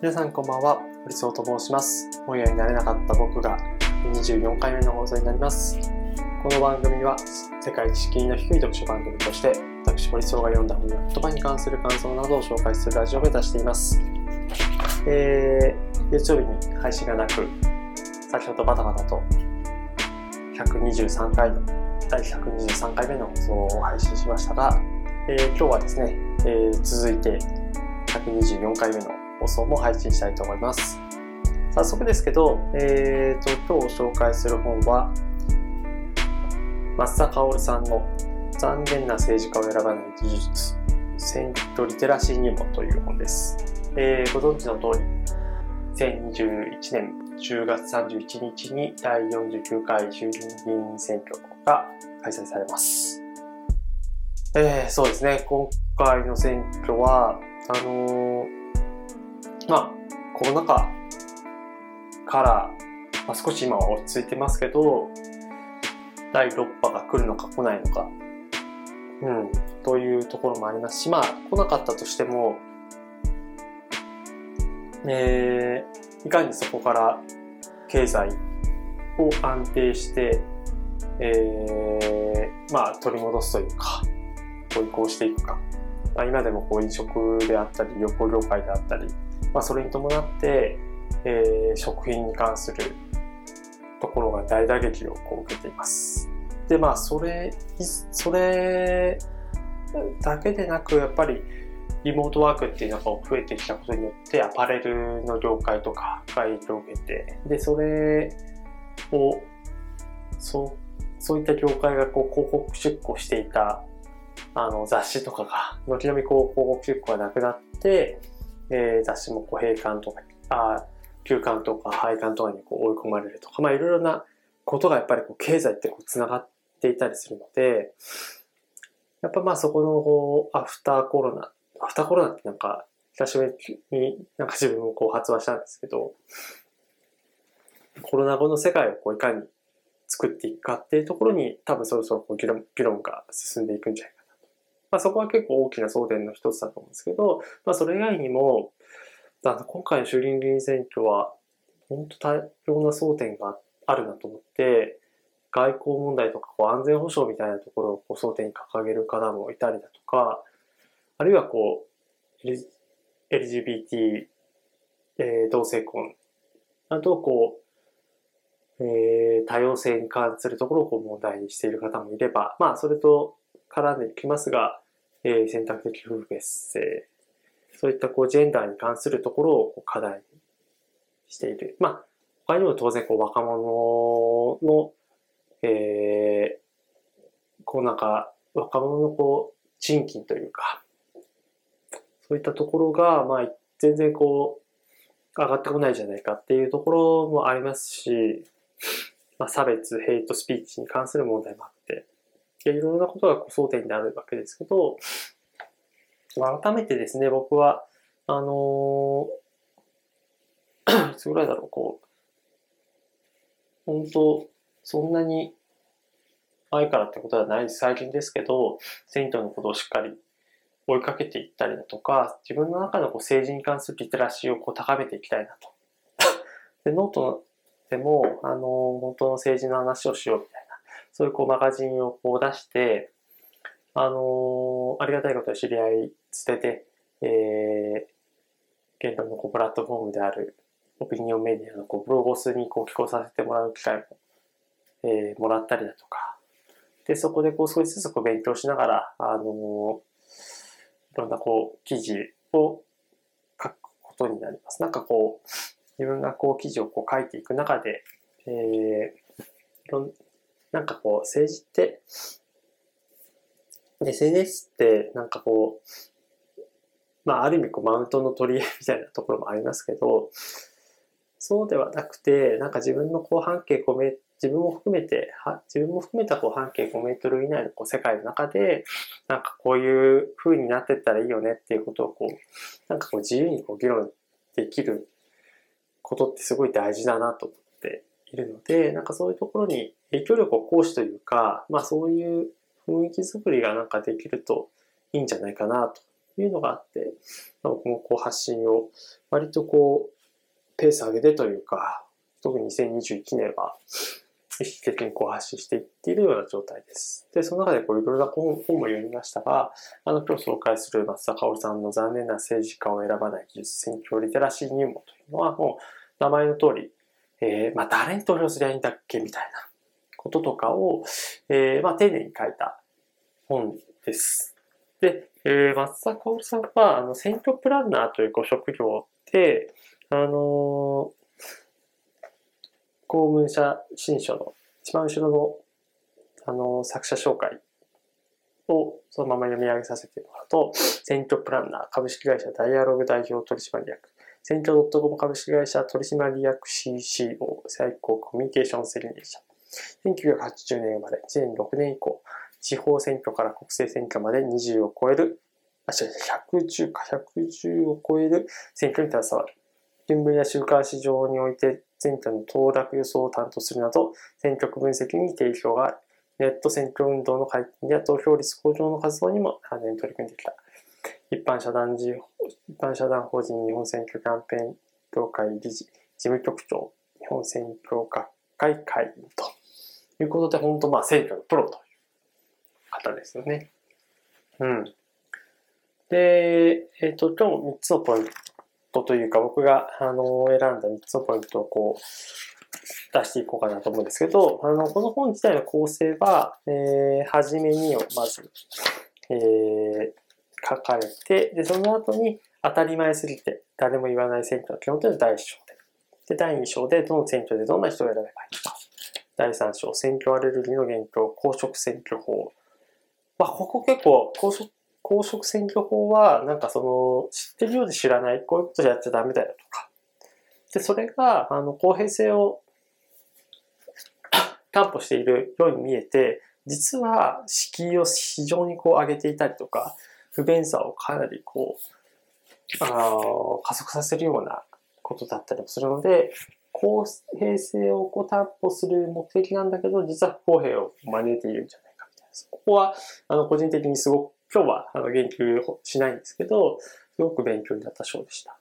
皆さんこんばんは、堀総と申します。本屋になれなかった僕が24回目の放送になります。この番組は世界知識の低い読書番組として、私堀総が読んだ本や言葉に関する感想などを紹介するラジオを目指しています。えー、月曜日に配信がなく、先ほどバタバタと123回の、第123回目の放送を配信しましたが、えー今日はですね、えー続いて124回目の放送も配信したいと思います。早速ですけど、えー、と今日紹介する本は松田薫さんの「残念な政治家を選ばない技術選挙リテラシー入門」という本です。えーご存知の通り2021年10月31日に第49回衆議院議員選挙が開催されます。えーそうですね、今回の選挙は、あのーまあ、コロナ禍から、まあ、少し今は落ち着いてますけど、第6波が来るのか来ないのか、うん、というところもありますし、まあ、来なかったとしても、えーいかにそこから経済を安定して、えーまあ、取り戻すというか、こう移行していくか。まあ、今でもこう飲食であったり、旅行業界であったり、まあ、それに伴って、えー食品に関するところが大打撃をこう受けています。で、まあ、それ、それだけでなく、やっぱり、リモートワークっていうのが増えてきたことによって、アパレルの業界とかが影響を受けて、で、それを、そう、そういった業界がこう広告出稿していたあの雑誌とかが、軒並みこう広告出稿がなくなって、えー雑誌もこう閉館とか、あ休館とか廃刊とかにこう追い込まれるとか、まあいろいろなことがやっぱりこう経済ってこう繋がっていたりするので、やっぱまあそこのこうアフターコロナ、アフターコロナってなんか久しぶりになんか自分もこう発話したんですけど、コロナ後の世界をこういかに作っていくかっていうところに多分そろそろこう議論議論が進んでいくんじゃないか。まあそこは結構大きな争点の一つだと思うんですけど、まあそれ以外にも、あの今回の衆議院議員選挙は本当多様な争点があるなと思って、外交問題とかこう安全保障みたいなところをこう争点に掲げる方もいたりだとか、あるいはこう、LGBT、えー同性婚、あとこう、えー多様性に関するところをこう問題にしている方もいれば、まあそれと絡んできますが、えー選択的夫婦別姓、そういったこうジェンダーに関するところをこう課題にしている。まあ他にも当然こう若者の、えーこうなんか若者のこう賃金というか、そういったところが、まあ全然こう上がってこないじゃないかっていうところもありますし、まあ、差別、ヘイトスピーチに関する問題もあって、いろんなことが争点になるわけですけど、改めてですね、僕は、あのー いつぐらいだろう、こう、本当そんなに前からってことはない最近ですけど、選挙のことをしっかり追いかけていったりだとか、自分の中のこう政治に関するリテラシーをこう高めていきたいなと。で、ノートでも、あの、本当の政治の話をしようみたいな、そういうこうマガジンをこう出して、あのありがたいことに知り合いづてで、えー、現在のこうプラットフォームであるオピニオンメディアのこう BLOGOS にこう寄稿させてもらう機会も、えーもらったりだとか、で、そこでこう少しずつこう勉強しながら、あのいろんなこう記事を書くことになります。なんかこう、自分がこう記事をこう書いていく中で、えーいろんなんかこう政治って、SNS ってなんかこう、まあある意味こうマウントの取り合いみたいなところもありますけど、そうではなくて、なんか自分のこう半径5メ自分も含めて、は自分も含めたこう半径5メートル以内のこう世界の中で、なんかこういう風になってったらいいよねっていうことをこう、なんかこう自由にこう議論できることってすごい大事だなと思って。いるので、なんかそういうところに影響力を行使というか、まあそういう雰囲気作りがなんかできるといいんじゃないかなというのがあって、僕もこう発信を割とこう、ペース上げてというか、特に2021年は意識的にこう発信していっているような状態です。で、その中でこういろいろな本も読みましたが、あの今日紹介する松田薫さんの残念な政治家を選ばない技術選挙リテラシー入門というのはもう名前の通り、えー、まあ誰に投票すりゃいいんだっけみたいなこととかを、えー、まあ丁寧に書いた本です。で、えー、松田薫さんはあの選挙プランナーというご職業で、あの公文社新書の一番後ろの、あの、作者紹介をそのまま読み上げさせてもらうと、選挙プランナー株式会社ダイアログ代表取締役、選挙 .com 株式会社取締役 CCO 最高コミュニケーション責任者。1980年生まれ、2006年以降、地方選挙から国政選挙まで20を超える、あ、違う、110か110を超える選挙に携わる。新聞や週刊誌上において選挙の当落予想を担当するなど、選挙区分析に定評がある。ネット選挙運動の解禁や投票率向上の活動にも長年取り組んできた。一般社団一般社団法人日本選挙キャンペーン協会理事、事務局長、日本選挙学会会員ということで、本当まあ選挙のプロという方ですよね。うん。で、えっ、ー、と、今日3つのポイントというか、僕が、あの、選んだ3つのポイントをこう、出していこうかなと思うんですけど、あの、この本自体の構成は、えー、はじめにをまず、えー、書かれて、で、その後に当たり前すぎて誰も言わない選挙の基本というのは第1章で。で、第2章でどの選挙でどんな人を選べばいいか。第3章、選挙アレルギーの現況、公職選挙法。まあ、ここ結構、公職公職選挙法は、なんかその、知ってるようで知らない、こういうことやっちゃダメだよとか。で、それが、あの、公平性を担保しているように見えて、実は敷居を非常にこう上げていたりとか、不便さをかなりこう、あ加速させるようなことだったりもするので、公平性をこう担保する目的なんだけど、実は不公平を招いているんじゃないかみたいな。ここは、あの、個人的にすごく今日はあの言及しないんですけど、すごく勉強になった章でした。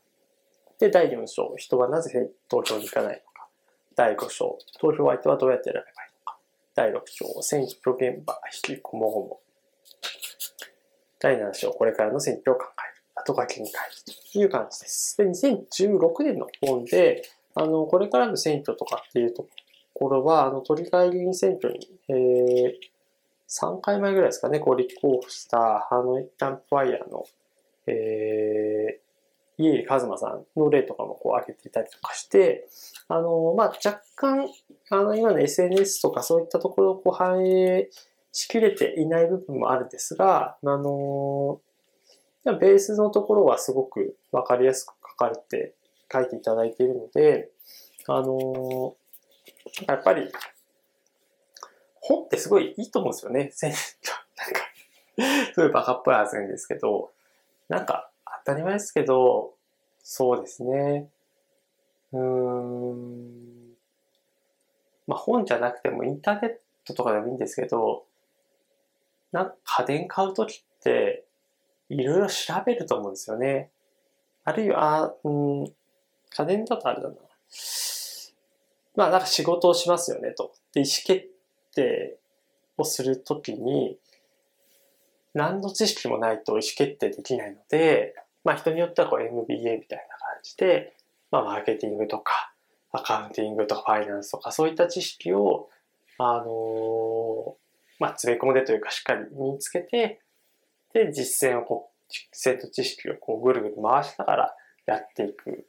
で、第4章、人はなぜ投票に行かないのか。第5章、投票相手はどうやって選べばいいのか。第6章、選挙現場、引きこもごも。第7章、これからの選挙を考える。後書きに書いるという感じです。で、2016年の本で、あの、これからの選挙とかっていうところは、あの、都議会議員選挙に、えー、3回前ぐらいですかね、こう立候補したハーノイ・キャンプファイヤーの、えー、家入一馬さんの例とかもこう挙げていたりとかして、あの、まあ、若干、あの、今の SNS とかそういったところをこう反映しきれていない部分もあるんですが、あの、ベースのところはすごくわかりやすく書かれて、書いていただいているので、あの、やっぱり本ってすごいいいと思うんですよね。なんか、すごいバカっぽい発言ですけど、なんか当たり前ですけど、そうですね。うーん。まあ本じゃなくてもインターネットとかでもいいんですけど、なんか家電買うときって、いろいろ調べると思うんですよね。あるいは、うん、家電だとあれだな。まあなんか仕事をしますよねと。で、意思決定をするときに、何の知識もないと意思決定できないので、まあ人によってはこう MBA みたいな感じで、まあマーケティングとか、アカウンティングとかファイナンスとかそういった知識を、あのー、まあ詰め込んでというかしっかり身につけて、で、実践をこう、生徒知識をこうぐるぐる回しながらやっていく。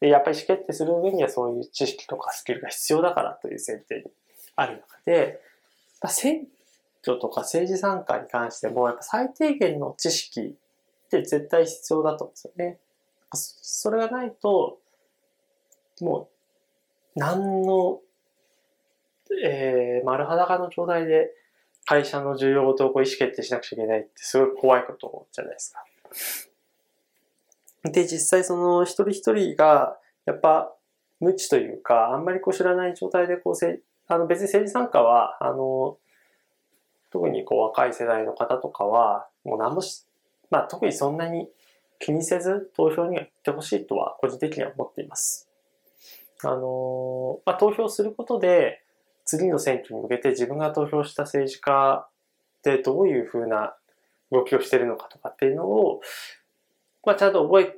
で、やっぱり意思決定する上にはそういう知識とかスキルが必要だからという前提にある中で、選挙とか政治参加に関しても、やっぱ最低限の知識って絶対必要だと思うんですよね。それがないと、もう、何の、えー、丸裸の状態で会社の重要事をこう意思決定しなくちゃいけないってすごい怖いことじゃないですか。で、実際その一人一人が、やっぱ無知というか、あんまりこう知らない状態でこうせ、あの別に政治参加は、あの、特にこう若い世代の方とかは、もう何もしまあ特にそんなに気にせず投票には行ってほしいとは個人的には思っています。あのまあ、投票することで次の選挙に向けて自分が投票した政治家でどういうふうな動きをしているのかとかっていうのを、まあ、ちゃんと覚え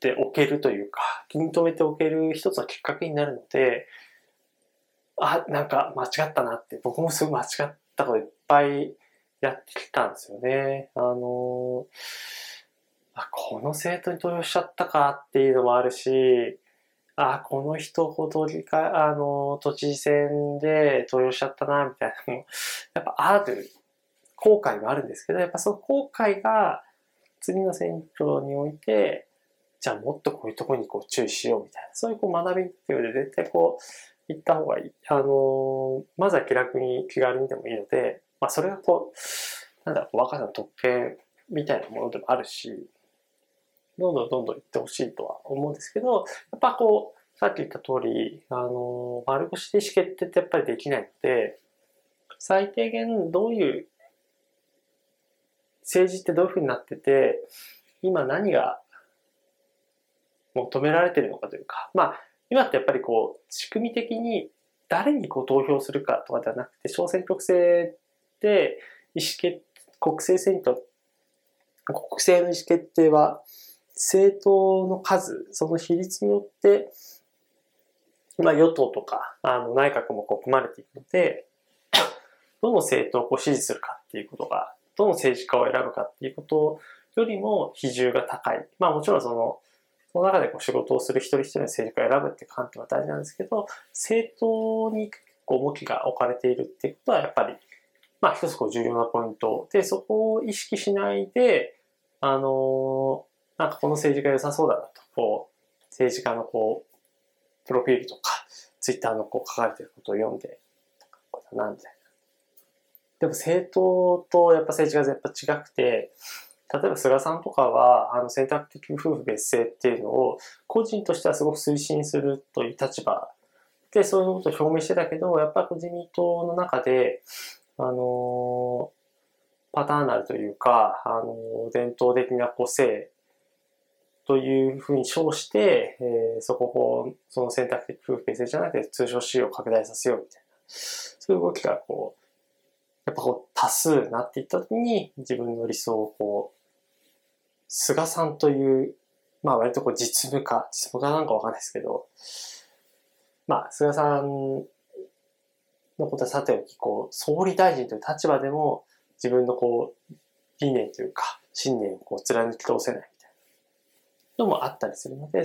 ておけるというか、気に留めておける一つのきっかけになるので、あ、なんか間違ったなって、僕もすごい間違ったこといっぱいやってきたんですよね。あのあ、この政党に投票しちゃったかっていうのもあるし、あ、この人ほど理解、あの、都知事選で投票しちゃったな、みたいなのも、やっぱある、後悔があるんですけど、やっぱその後悔が次の選挙において、じゃあもっとこういうところにこう注意しようみたいな、そういうこう学びっていうので絶対こう、行った方がいい。あのまずは気楽に気軽にでもいいので、まあそれがこう、なんだろう、若さの特権みたいなものでもあるし、どんどんどんどん行ってほしいとは思うんですけど、やっぱこう、さっき言った通り、あの、丸腰で意思決定ってやっぱりできないので、最低限どういう、政治ってどういうふうになってて、今何が求められてるのかというか、まあ、今ってやっぱりこう、仕組み的に誰にこう投票するかとかではなくて、小選挙区制で意思決、国政選挙、国政の意思決定は、政党の数、その比率によって、まあ、与党とかあの内閣もこう組まれていくので、どの政党をこう支持するかっていうことが、どの政治家を選ぶかっていうことよりも比重が高い。まあもちろんその、その中でこう仕事をする一人一人の政治家を選ぶっていう観点は大事なんですけど、政党にこう重きが置かれているっていうことはやっぱり、まあ一つこう重要なポイントで、そこを意識しないで、あのなんかこの政治家良さそうだなと、こう、政治家のこう、プロフィールとか、ツイッターのこう書かれてることを読んで、これだな、みたいな。でも政党とやっぱ政治家はやっぱ違くて、例えば菅さんとかは、あの選択的夫婦別姓っていうのを、個人としてはすごく推進するという立場で、そういうことを表明してたけど、やっぱり自民党の中で、あのパターナルというか、あの伝統的な個性というふうに称して、えー、そこを、その選択的夫婦別姓じゃなくて通称使用を拡大させようみたいな、そういう動きがこう、やっぱこう多数なっていった時に自分の理想をこう、菅さんという、まあ割とこう実務家、実務家なんかわかんないですけど、まあ菅さんのことはさておき、こう、総理大臣という立場でも自分のこう、理念というか、信念をこう貫き通せない。のもあったりするので、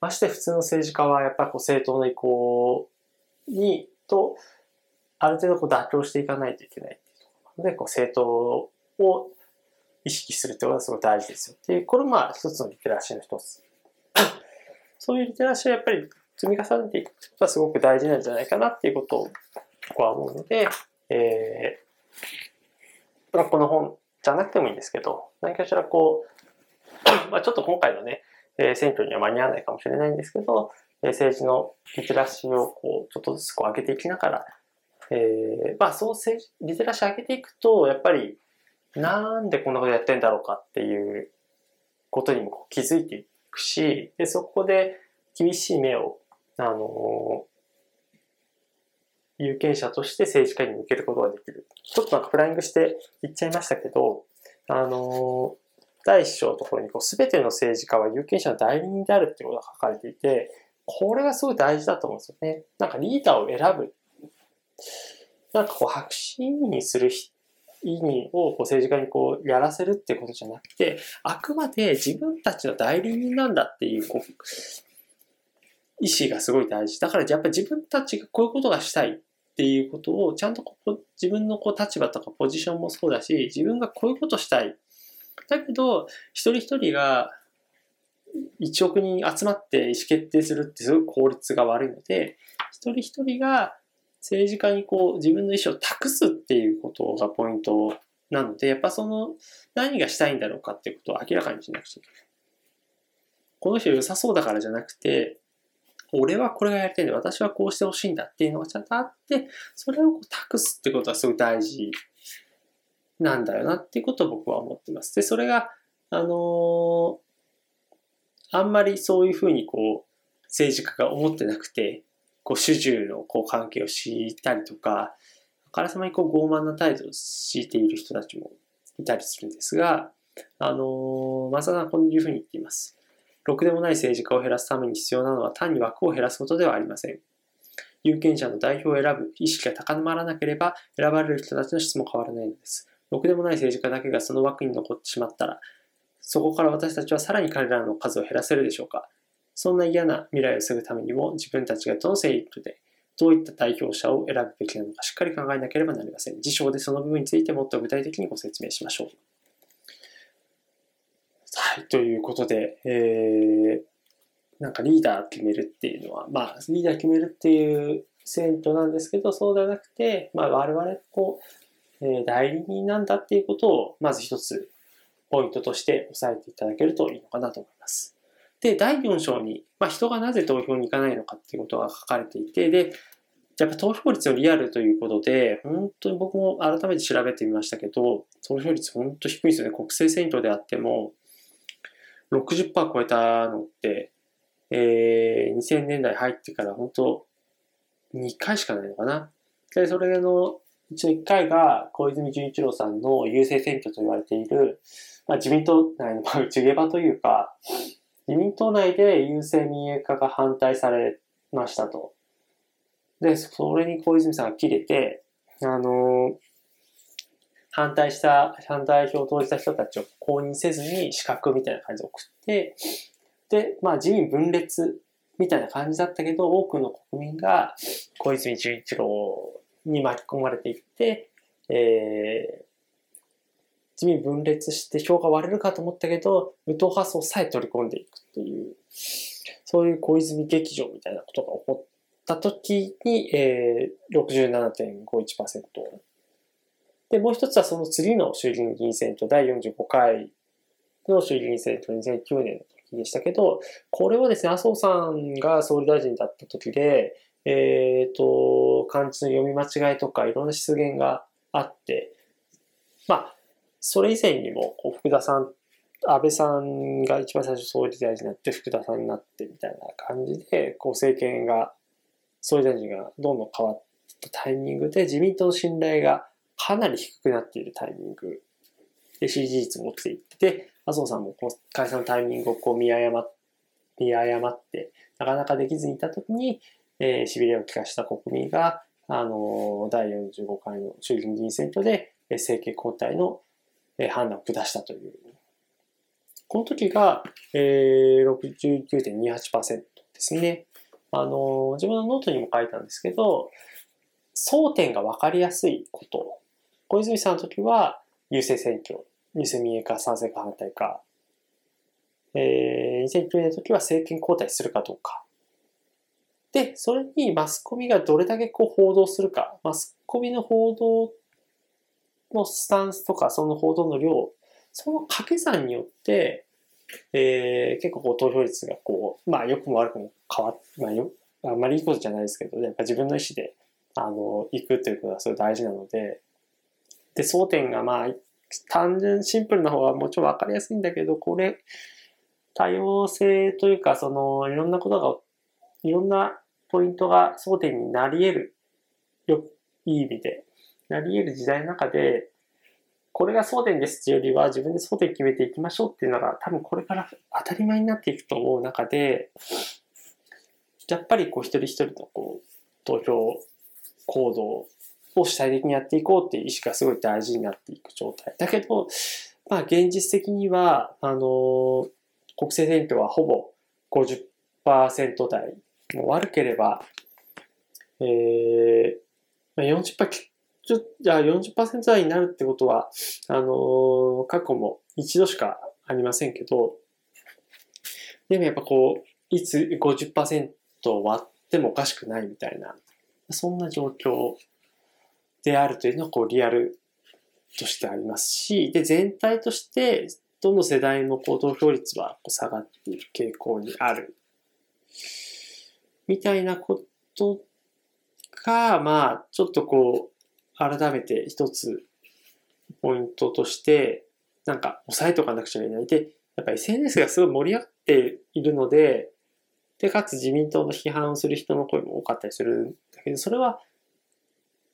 まして普通の政治家はやっぱりこう政党の意向に、と、ある程度こう妥協していかないといけないっていうころなので、こう政党を意識するってことはすごい大事ですよっていう、これもまあ一つのリテラシーの一つ。そういうリテラシーをやっぱり積み重ねていくことはすごく大事なんじゃないかなっていうことを僕は思うので、えー、まあ、この本じゃなくてもいいんですけど、何かしらこう、まあちょっと今回のね、え選挙には間に合わないかもしれないんですけど、え政治のリテラシーをこうちょっとずつこう上げていきながら、えー、まあそう政治、リテラシー上げていくと、やっぱりなんでこんなことやってんだろうかっていうことにもこう気づいていくし、でそこで厳しい目を、あの有権者として政治家に向けることができる。ちょっとなんかフライングして言っちゃいましたけど、あの第一章のところにこう全ての政治家は有権者の代理人であるってことが書かれていて、これがすごい大事だと思うんですよね。なんかリーダーを選ぶ。なんかこう白紙にする意味をこう政治家にこうやらせるっていうことじゃなくて、あくまで自分たちの代理人なんだっていうこう意思がすごい大事。だからやっぱり自分たちがこういうことがしたいっていうことをちゃんとこう自分のこう立場とかポジションもそうだし、自分がこういうことしたいだけど、一人一人が1億人集まって意思決定するってすごい効率が悪いので、一人一人が政治家にこう自分の意思を託すっていうことがポイントなので、やっぱその何がしたいんだろうかっていうことを明らかにしなくちゃいけない。この人良さそうだからじゃなくて、俺はこれがやりたいんだ、私はこうしてほしいんだっていうのがちゃんとあって、それをこう託すってことはすごい大事なんだよなっていうことを僕は思ってます。で、それが、あのー、あんまりそういうふうにこう、政治家が思ってなくて、こう、主従のこう関係を敷いたりとか、あからさまにこう傲慢な態度を敷いている人たちもいたりするんですが、あのー、マサダはこういうふうに言っています。ろくでもない政治家を減らすために必要なのは単に枠を減らすことではありません。有権者の代表を選ぶ意識が高まらなければ選ばれる人たちの質も変わらないのです。ろくでもない政治家だけがその枠に残ってしまったら、そこから私たちはさらに彼らの数を減らせるでしょうか。そんな嫌な未来を防ぐためにも自分たちがどの制度でどういった代表者を選ぶべきなのかしっかり考えなければなりません。辞書でその部分についてもっと具体的にご説明しましょう。はい、ということで、えー、なんかリーダー決めるっていうのは、まあ、リーダー決めるっていう選挙なんですけど、そうではなくて、まあ、我々、こう、え、代理人なんだっていうことを、まず一つ、ポイントとして押さえていただけるといいのかなと思います。で、第4章に、まあ、人がなぜ投票に行かないのかっていうことが書かれていて、で、やっぱ投票率のリアルということで、本当に僕も改めて調べてみましたけど、投票率本当低いんですよね。国政選挙であっても、60%超えたのって、えー、2000年代入ってから本当2回しかないのかな。で、それのうちの1回が小泉純一郎さんの優勢選挙と言われている、まあ、自民党内の内毛場というか、自民党内で優勢民営化が反対されましたと。で、それに小泉さんが切れて、あの反対した、反対票を投じた人たちを公認せずに資格みたいな感じで送って、で、まあ自民分裂みたいな感じだったけど、多くの国民が小泉純一郎に巻き込まれていって、えー、自民分裂して票が割れるかと思ったけど、無党派層さえ取り込んでいくっていう、そういう小泉劇場みたいなことが起こった時に、えー、67.51%。で、もう一つはその次の衆議院議員選挙、第45回の衆議院選挙2009年の時でしたけど、これはですね、麻生さんが総理大臣だった時で、えっ、ー、と、漢字の読み間違いとかいろんな失言があって、まあ、それ以前にも、福田さん、安倍さんが一番最初総理大臣になって福田さんになってみたいな感じで、こう政権が、総理大臣がどんどん変わったタイミングで自民党の信頼がかなり低くなっているタイミング。で支持率も落ちていって、麻生さんもこう解散のタイミングをこう見誤見誤って、なかなかできずにいたときに、えー、痺れを利かした国民が、あのー、第45回の衆議院議員選挙で、え政権交代のえ判断を下したという。この時が、えー、69.28%ですね。あの、自分のノートにも書いたんですけど、争点が分かりやすいこと。小泉さんの時は、優勢選挙、優勢民営化、賛成か反対か。えー、2009年の時は政権交代するかどうか。で、それにマスコミがどれだけこう報道するか。マスコミの報道のスタンスとか、その報道の量、その掛け算によって、えー、結構こう投票率がこう、まあ良くも悪くも変わっ、まあよ、あんまりいいことじゃないですけど、やっぱ自分の意思で、あの、行くということはすごい大事なので、で、争点がまあ、単純シンプルな方がもちろんわかりやすいんだけど、これ、多様性というか、その、いろんなことが、いろんなポイントが争点になり得る、よ、いい意味で、なり得る時代の中で、これが争点ですっていうよりは自分で争点決めていきましょうっていうのが多分これから当たり前になっていくと思う中で、やっぱりこう一人一人のこう投票行動を主体的にやっていこうっていう意識がすごい大事になっていく状態。だけど、まあ現実的には、あの、国政選挙はほぼ50%台、もう悪ければ、えー、40%ちょじゃあ40%台になるってことは、あのー、過去も一度しかありませんけど、でもやっぱこう、いつ50%割ってもおかしくないみたいな、そんな状況であるというのはこうリアルとしてありますし、で、全体として、どの世代もこう投票率はこう下がっている傾向にある。みたいなことが、まあ、ちょっとこう、改めて一つ、ポイントとして、なんか押さえておかなくちゃいけない。で、やっぱり SNS がすごい盛り上がっているので、で、かつ自民党の批判をする人の声も多かったりするんだけど、それは、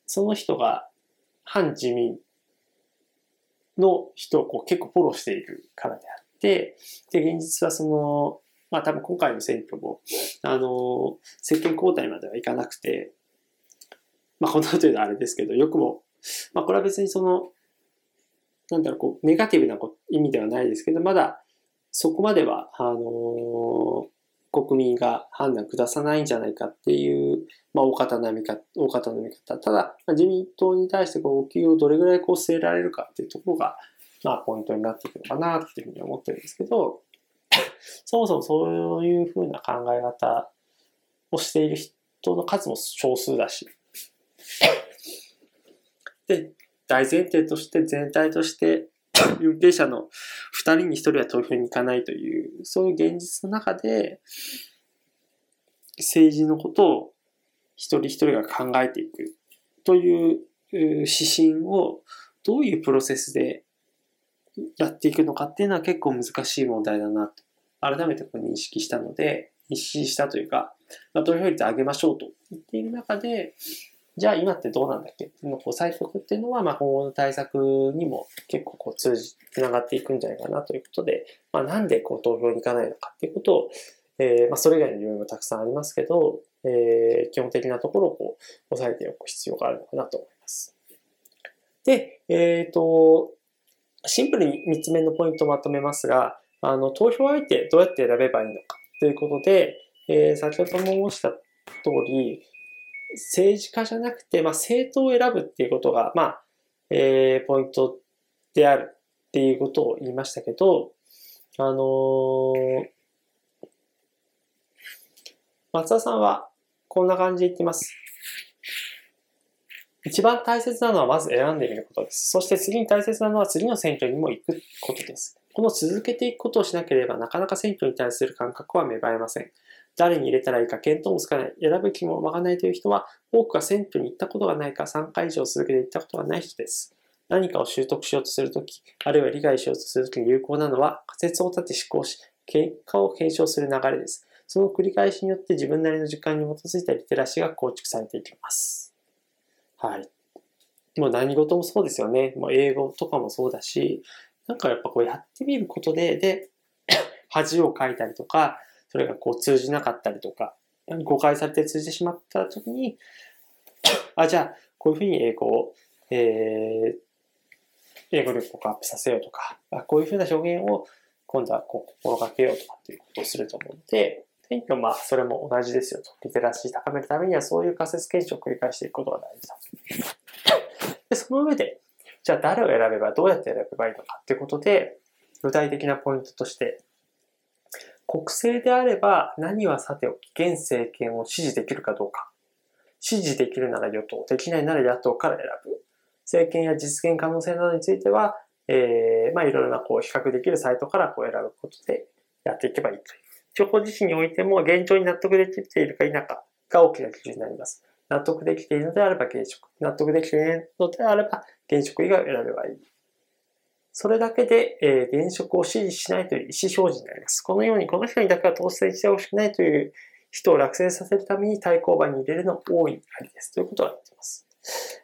その人が反自民の人をこう結構フォローしているからであって、で、現実はその、まあ多分今回の選挙も、あの、政権交代まではいかなくて、まあこんなこと言うとあれですけど、よくも、まあこれは別にその、なんだろう、こう、ネガティブな意味ではないですけど、まだそこまでは、あの、国民が判断下さないんじゃないかっていう、まあ、大方の見方、大方の見方。ただ、自民党に対してこう、お給をどれぐらいこう据えられるかっていうところが、まあ、ポイントになっていくのかなっていうふうに思ってるんですけど、そもそもそういうふうな考え方をしている人の数も少数だし。で、大前提として全体として 有権者の2人に1人は投票に行かないという、そういう現実の中で、政治のことを一人一人が考えていくという指針をどういうプロセスでやっていくのかっていうのは結構難しい問題だなと、改めてこう認識したので、認識したというか、まあ、投票率上げましょうと言っている中で、じゃあ今ってどうなんだっけ？っていうのをこう最速っていうのは、まあ今後の対策にも結構こう通じ、つながっていくんじゃないかなということで、まあなんでこう投票に行かないのかっていうことを、えー、まあそれ以外の理由もたくさんありますけど、えー、基本的なところをこう押さえておく必要があるのかなと思います。で、えっ、ー、と、シンプルに3つ目のポイントをまとめますが、あの、投票相手どうやって選べばいいのかということで、えー、先ほども申した通り、政治家じゃなくて、まあ、政党を選ぶっていうことが、まあ、えー、ポイントであるっていうことを言いましたけど、あのー、松田さんはこんな感じで言ってます。一番大切なのはまず選んでみることです。そして次に大切なのは次の選挙にも行くことです。この続けていくことをしなければなかなか選挙に対する感覚は芽生えません。誰に入れたらいいか見当もつかない、選ぶ気もわかないという人は、多くが選挙に行ったことがないか3回以上続けて行ったことがない人です。何かを習得しようとするとき、あるいは理解しようとするときに有効なのは、仮説を立て思考し、結果を検証する流れです。その繰り返しによって自分なりの時間に基づいたリテラシーが構築されていきます。はい。もう何事もそうですよね。もう英語とかもそうだし、なんかやっぱこうやってみることで、で、恥をかいたりとか、それがこう通じなかったりとか、誤解されて通じてしまった時に、あ、じゃあ、こういうふうに英語を、えー、英語力をアップさせようとか、こういうふうな表現を今度はこう心がけようとかっていうことをすると思うので、選挙まあそれも同じですよと。リテラシー高めるためにはそういう仮説検証を繰り返していくことが大事だと。で、その上で、じゃあ誰を選べばどうやって選べばいいのかっていうことで、具体的なポイントとして国政であれば何はさておき現政権を支持できるかどうか。支持できるなら与党、できないなら野党から選ぶ。政権や実現可能性などについては、えー、まあいろいろなこう比較できるサイトからこう選ぶことでやっていけばいいという。情報自身においても現状に納得できているか否かが大きな基準になります。納得できているのであれば現職。納得できていないのであれば現職以外を選べばいい。それだけで、えー、現職を支持しないという意思表示になります。このように、この人にだけは当選してほしくないという人を落選させるために対抗馬に入れるの大いありです。ということは言っています。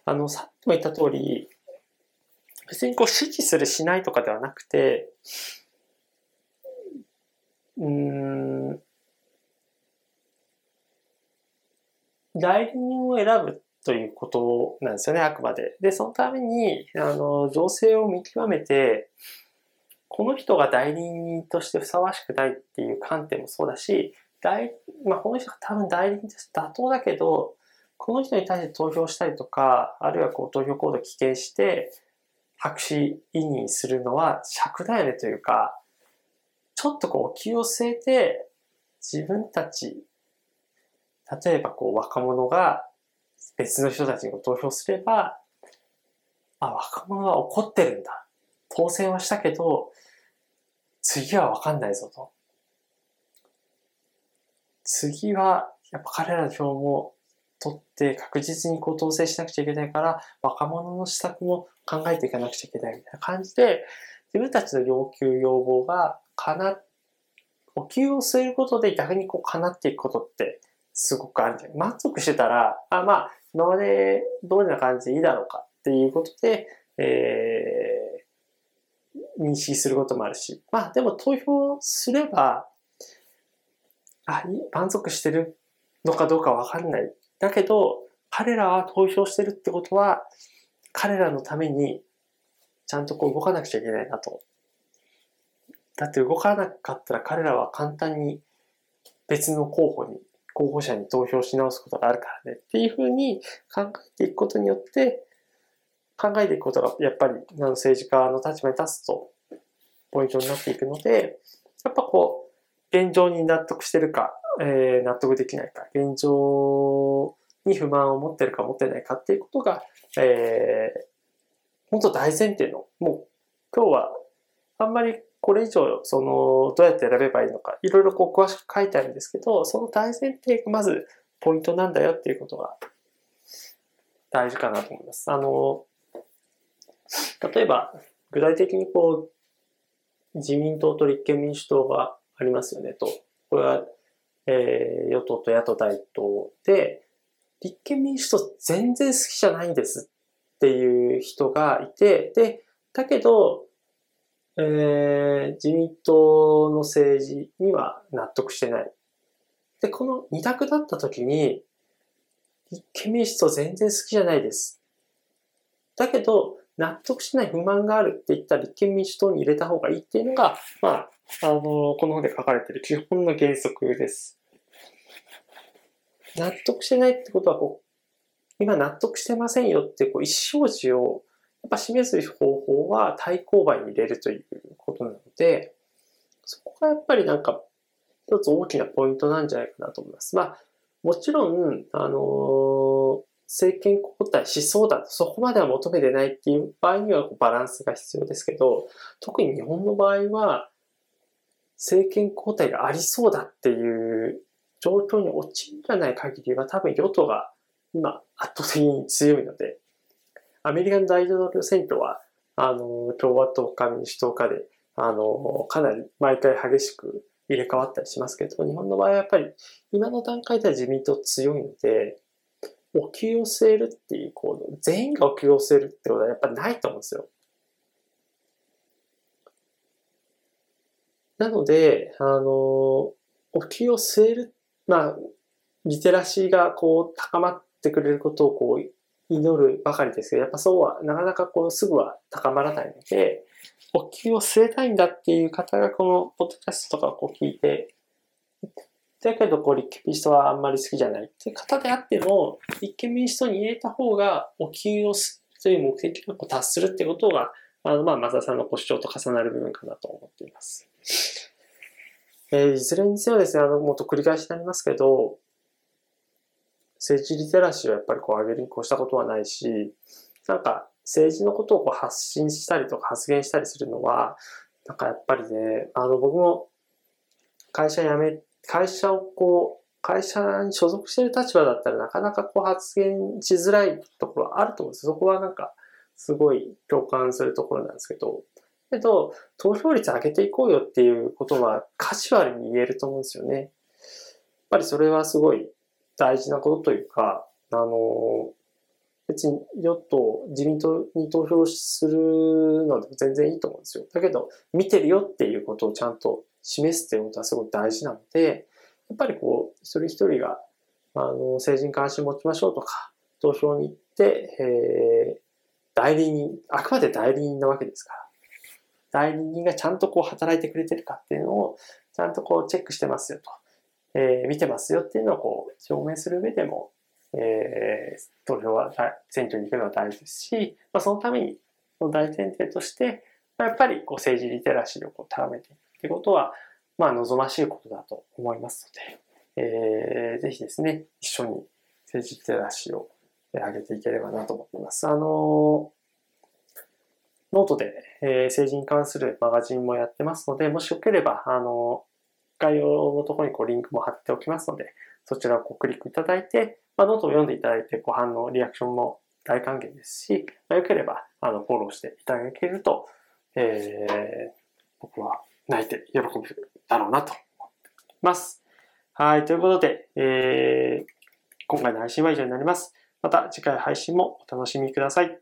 あの、さっきも言った通り、別にこう支持するしないとかではなくて、うん、代理人を選ぶということなんですよね、あくまで。で、そのために、あの、情勢を見極めて、この人が代理人としてふさわしくないっていう観点もそうだし、代まあ、この人が多分代理人として妥当だけど、この人に対して投票したりとか、あるいはこう投票行動を棄権して、白紙委任するのは尺だよねというか、ちょっとこう気を据えて、自分たち、例えばこう若者が別の人たちに投票すれば、あ、若者は怒ってるんだ。当選はしたけど、次はわかんないぞと。次は、やっぱ彼らの票も取って確実にこう当選しなくちゃいけないから、若者の施策も考えていかなくちゃいけないみたいな感じで、自分たちの要求、要望が叶お給を据えることで逆にこう叶っていくことってすごくあるんじゃない満足してたら、あまあ、今までどういうな感じでいいだろうかっていうことで、えー、認識することもあるし、まあでも投票すれば、あ、満足してるのかどうかわかんない。だけど、彼らは投票してるってことは、彼らのためにちゃんとこう動かなくちゃいけないなと。だって動かなかったら彼らは簡単に別の候補に、候補者に投票し直すことがあるからねっていうふうに考えていくことによって、考えていくことがやっぱり政治家の立場に立つとポイントになっていくので、やっぱこう、現状に納得してるか、えー、納得できないか、現状に不満を持ってるか持ってないかっていうことが、えー、本当大前提の、もう今日はあんまりこれ以上、その、どうやって選べばいいのか、いろいろこう詳しく書いてあるんですけど、その大前提がまずポイントなんだよっていうことが大事かなと思います。あの、例えば、具体的にこう、自民党と立憲民主党がありますよねと。これは、えー、与党と野党第一党で、立憲民主党全然好きじゃないんですっていう人がいて、で、だけど、えー、自民党の政治には納得してない。で、この二択だった時に、立憲民主党全然好きじゃないです。だけど、納得しない不満があるって言ったら立憲民主党に入れた方がいいっていうのが、まあ、あの、この本で書かれている基本の原則です。納得してないってことは、こう、今納得してませんよってこう意思表示をやっぱ示す方法は対抗馬に入れるということなので、そこがやっぱりなんか一つ大きなポイントなんじゃないかなと思います。まあ、もちろん、あのー、政権交代しそうだと、そこまでは求めてないっていう場合にはバランスが必要ですけど、特に日本の場合は、政権交代がありそうだっていう状況に陥らない限りは多分与党が今圧倒的に強いので、アメリカの大統領選挙は、あの、共和党か民主党かで、あの、かなり毎回激しく入れ替わったりしますけど、日本の場合はやっぱり今の段階では自民党強いので、お給を据えるっていう行動、全員がお給を据えるってことはやっぱりないと思うんですよ。なので、あの、お給を据える、まあ、リテラシーがこう高まってくれることをこう祈るばかりですけど、やっぱそうは、なかなかこうすぐは高まらないので、お灸を据えたいんだっていう方がこのポッドキャストとかこう聞いて、だけどこう立憲民主党はあんまり好きじゃないっていう方であっても、立憲民主党に入れた方がお灸をするという目的が達するってことが、あの、まあ、松田さんのご主張と重なる部分かなと思っています。えー、いずれにせよですね、あの、もっと繰り返しになりますけど、政治リテラシーをやっぱりこう上げるに越したことはないし、なんか政治のことをこう発信したりとか発言したりするのは、なんかやっぱりね、あの僕も会社辞め、会社をこう、会社に所属している立場だったらなかなかこう発言しづらいところはあると思うんです。そこはなんかすごい共感するところなんですけど、けど、投票率上げていこうよっていうことはカジュアルに言えると思うんですよね。やっぱりそれはすごい大事なことというか、あの、別に与党、自民党に投票するのでも全然いいと思うんですよ。だけど、見てるよっていうことをちゃんと示すっていうことはすごい大事なので、やっぱりこう、一人一人が、あの、政治に関心持ちましょうとか、投票に行って、えー、代理人、あくまで代理人なわけですから、代理人がちゃんとこう働いてくれてるかっていうのを、ちゃんとこうチェックしてますよと。えー、見てますよっていうのをこう証明する上でも、えー、投票は選挙に行くのは大事ですし、まあ、そのためにの大前提として、やっぱりこう政治リテラシーをこう高めていくってことは、まあ、望ましいことだと思いますので、えー、ぜひですね、一緒に政治リテラシーを上げていければなと思っています。あのノートで、えー、政治に関するマガジンもやってますので、もしよければ、あの概要のところにこうリンクも貼っておきますので、そちらをこうクリックいただいて、まあ、ノートを読んでいただいて、ご反応、リアクションも大歓迎ですし、まあ、よければあのフォローしていただけると、えー、僕は泣いて喜ぶだろうなと思っています。はい、ということで、えー、今回の配信は以上になります。また次回配信もお楽しみください。